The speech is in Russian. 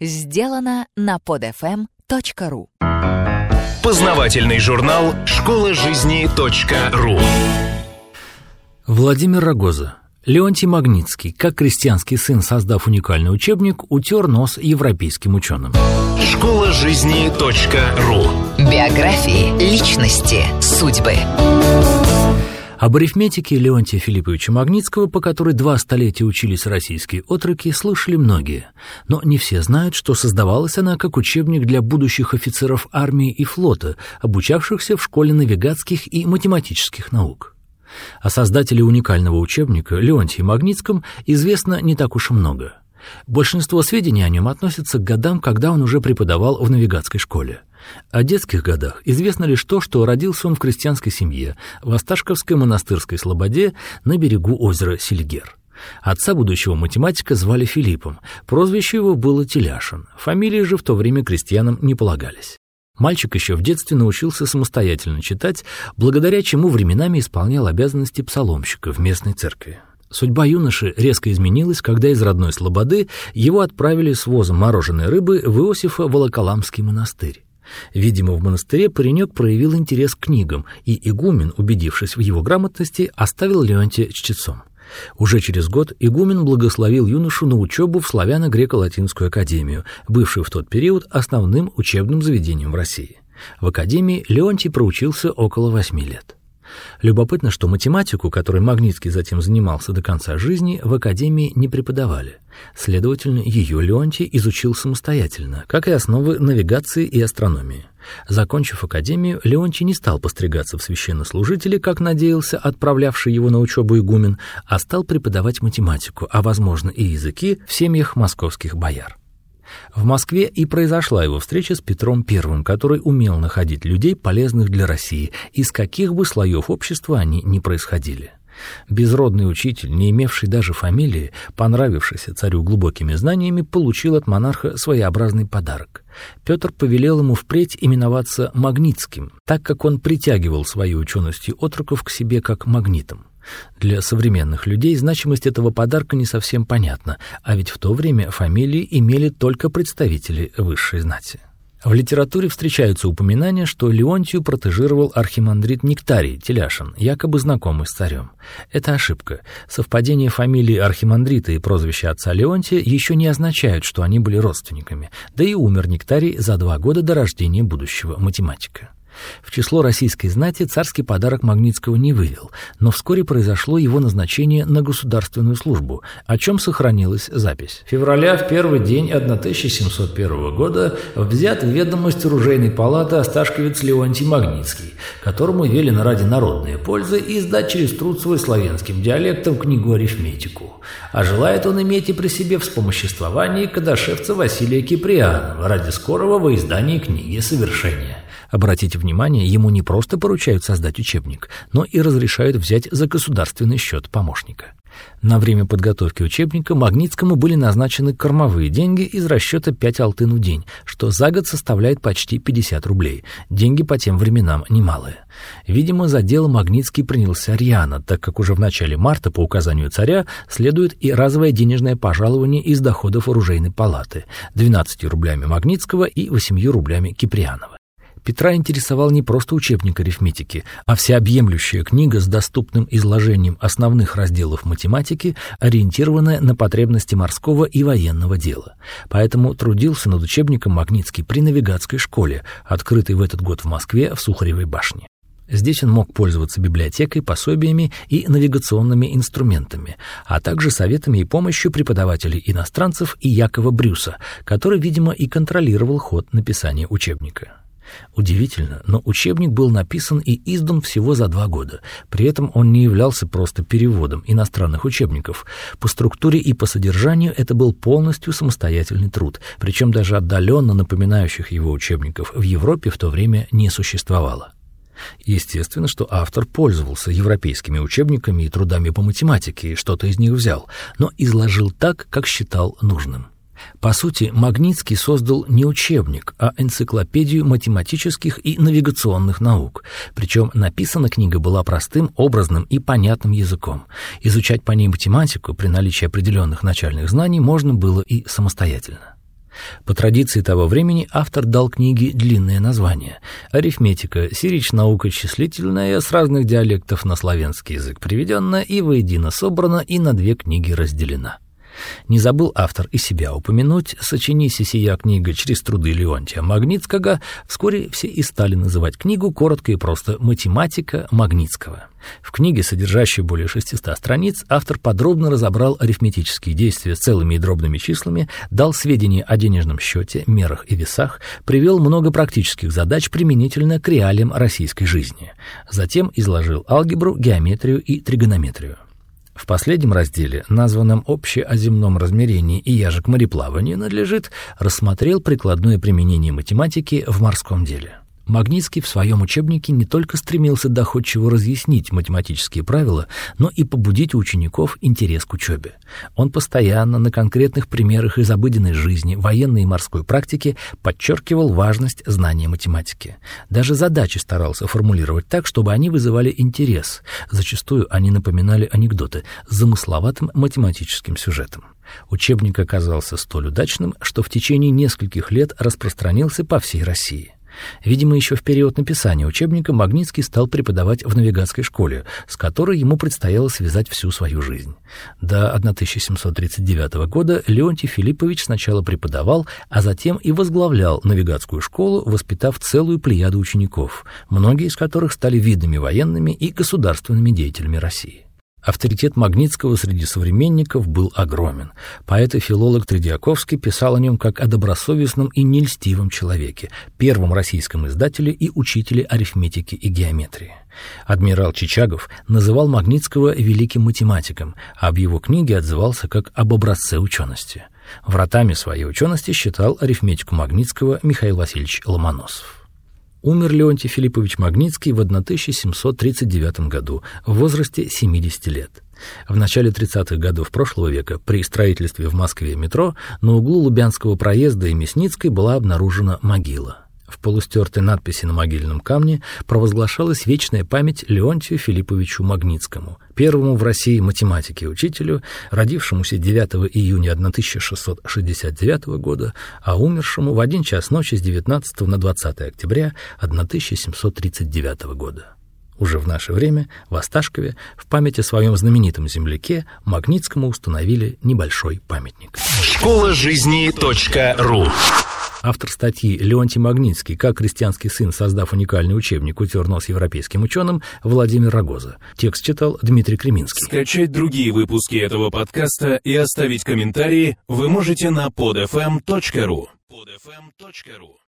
сделано на podfm.ru Познавательный журнал «Школа жизни .ру» Владимир Рогоза. Леонтий Магнитский, как крестьянский сын, создав уникальный учебник, утер нос европейским ученым. Школа жизни .ру Биографии, личности, судьбы. Об арифметике Леонтия Филипповича Магнитского, по которой два столетия учились российские отроки, слышали многие. Но не все знают, что создавалась она как учебник для будущих офицеров армии и флота, обучавшихся в школе навигатских и математических наук. О создателе уникального учебника Леонтии Магнитском известно не так уж и много. Большинство сведений о нем относятся к годам, когда он уже преподавал в навигатской школе. О детских годах известно лишь то, что родился он в крестьянской семье в Осташковской монастырской слободе на берегу озера Сильгер. Отца будущего математика звали Филиппом, прозвище его было Теляшин, фамилии же в то время крестьянам не полагались. Мальчик еще в детстве научился самостоятельно читать, благодаря чему временами исполнял обязанности псаломщика в местной церкви. Судьба юноши резко изменилась, когда из родной Слободы его отправили с возом мороженой рыбы в Иосифа Волоколамский монастырь. Видимо, в монастыре паренек проявил интерес к книгам, и игумен, убедившись в его грамотности, оставил Леонтия чтецом. Уже через год игумен благословил юношу на учебу в славяно-греко-латинскую академию, бывшую в тот период основным учебным заведением в России. В академии Леонтий проучился около восьми лет. Любопытно, что математику, которой Магнитский затем занимался до конца жизни, в академии не преподавали. Следовательно, ее Леонтий изучил самостоятельно, как и основы навигации и астрономии. Закончив академию, Леонтий не стал постригаться в священнослужители, как надеялся отправлявший его на учебу игумен, а стал преподавать математику, а, возможно, и языки в семьях московских бояр. В Москве и произошла его встреча с Петром I, который умел находить людей, полезных для России, из каких бы слоев общества они ни происходили. Безродный учитель, не имевший даже фамилии, понравившийся царю глубокими знаниями, получил от монарха своеобразный подарок. Петр повелел ему впредь именоваться Магнитским, так как он притягивал своей ученостью отроков к себе как магнитом. Для современных людей значимость этого подарка не совсем понятна, а ведь в то время фамилии имели только представители высшей знати. В литературе встречаются упоминания, что Леонтию протежировал архимандрит Нектарий Теляшин, якобы знакомый с царем. Это ошибка. Совпадение фамилии архимандрита и прозвища отца Леонтия еще не означают, что они были родственниками, да и умер Нектарий за два года до рождения будущего математика. В число российской знати царский подарок Магнитского не вывел, но вскоре произошло его назначение на государственную службу, о чем сохранилась запись. Февраля в первый день 1701 года взят в ведомость оружейной палаты Осташковец Леонтий Магнитский, которому велено ради народной пользы издать через труд свой славянским диалектом книгу-арифметику. А желает он иметь и при себе вспомоществование кадашевца Василия Киприанова ради скорого во издания книги «Совершения». Обратите внимание, ему не просто поручают создать учебник, но и разрешают взять за государственный счет помощника. На время подготовки учебника Магнитскому были назначены кормовые деньги из расчета 5 алтын в день, что за год составляет почти 50 рублей. Деньги по тем временам немалые. Видимо, за дело Магнитский принялся рьяно, так как уже в начале марта по указанию царя следует и разовое денежное пожалование из доходов оружейной палаты – 12 рублями Магнитского и 8 рублями Киприанова. Петра интересовал не просто учебник арифметики, а всеобъемлющая книга с доступным изложением основных разделов математики, ориентированная на потребности морского и военного дела. Поэтому трудился над учебником Магнитский при навигатской школе, открытой в этот год в Москве в Сухаревой башне. Здесь он мог пользоваться библиотекой, пособиями и навигационными инструментами, а также советами и помощью преподавателей иностранцев и Якова Брюса, который, видимо, и контролировал ход написания учебника. Удивительно, но учебник был написан и издан всего за два года. При этом он не являлся просто переводом иностранных учебников. По структуре и по содержанию это был полностью самостоятельный труд, причем даже отдаленно напоминающих его учебников в Европе в то время не существовало. Естественно, что автор пользовался европейскими учебниками и трудами по математике и что-то из них взял, но изложил так, как считал нужным. По сути, Магнитский создал не учебник, а энциклопедию математических и навигационных наук. Причем написана книга была простым, образным и понятным языком. Изучать по ней математику при наличии определенных начальных знаний можно было и самостоятельно. По традиции того времени автор дал книге длинное название «Арифметика, сирич наука числительная, с разных диалектов на славянский язык приведена и воедино собрана и на две книги разделена». Не забыл автор и себя упомянуть, сочинись сия книга через труды Леонтия Магнитского, вскоре все и стали называть книгу коротко и просто «Математика Магнитского». В книге, содержащей более 600 страниц, автор подробно разобрал арифметические действия с целыми и дробными числами, дал сведения о денежном счете, мерах и весах, привел много практических задач применительно к реалиям российской жизни. Затем изложил алгебру, геометрию и тригонометрию. В последнем разделе, названном «Общее о земном размерении и яже к мореплаванию», надлежит рассмотрел прикладное применение математики в морском деле. Магнитский в своем учебнике не только стремился доходчиво разъяснить математические правила, но и побудить у учеников интерес к учебе. Он постоянно на конкретных примерах из обыденной жизни, военной и морской практики подчеркивал важность знания математики. Даже задачи старался формулировать так, чтобы они вызывали интерес. Зачастую они напоминали анекдоты с замысловатым математическим сюжетом. Учебник оказался столь удачным, что в течение нескольких лет распространился по всей России. Видимо, еще в период написания учебника Магнитский стал преподавать в навигатской школе, с которой ему предстояло связать всю свою жизнь. До 1739 года Леонтий Филиппович сначала преподавал, а затем и возглавлял навигатскую школу, воспитав целую плеяду учеников, многие из которых стали видными военными и государственными деятелями России. Авторитет Магнитского среди современников был огромен. Поэт и филолог Тредиаковский писал о нем как о добросовестном и нельстивом человеке, первом российском издателе и учителе арифметики и геометрии. Адмирал Чичагов называл Магнитского великим математиком, а об его книге отзывался как об образце учености. Вратами своей учености считал арифметику Магнитского Михаил Васильевич Ломоносов. Умер Леонтий Филиппович Магнитский в 1739 году в возрасте 70 лет. В начале 30-х годов прошлого века при строительстве в Москве метро на углу Лубянского проезда и Мясницкой была обнаружена могила. В полустертой надписи на могильном камне провозглашалась вечная память Леонтию Филипповичу Магнитскому, первому в России математике учителю, родившемуся 9 июня 1669 года, а умершему в один час ночи с 19 на 20 октября 1739 года. Уже в наше время в Осташкове в память о своем знаменитом земляке Магнитскому установили небольшой памятник. Школа жизни .ру Автор статьи Леонтий Магнитский «Как крестьянский сын, создав уникальный учебник, утер нос европейским ученым» Владимир Рогоза. Текст читал Дмитрий Креминский. Скачать другие выпуски этого подкаста и оставить комментарии вы можете на podfm.ru. podfm.ru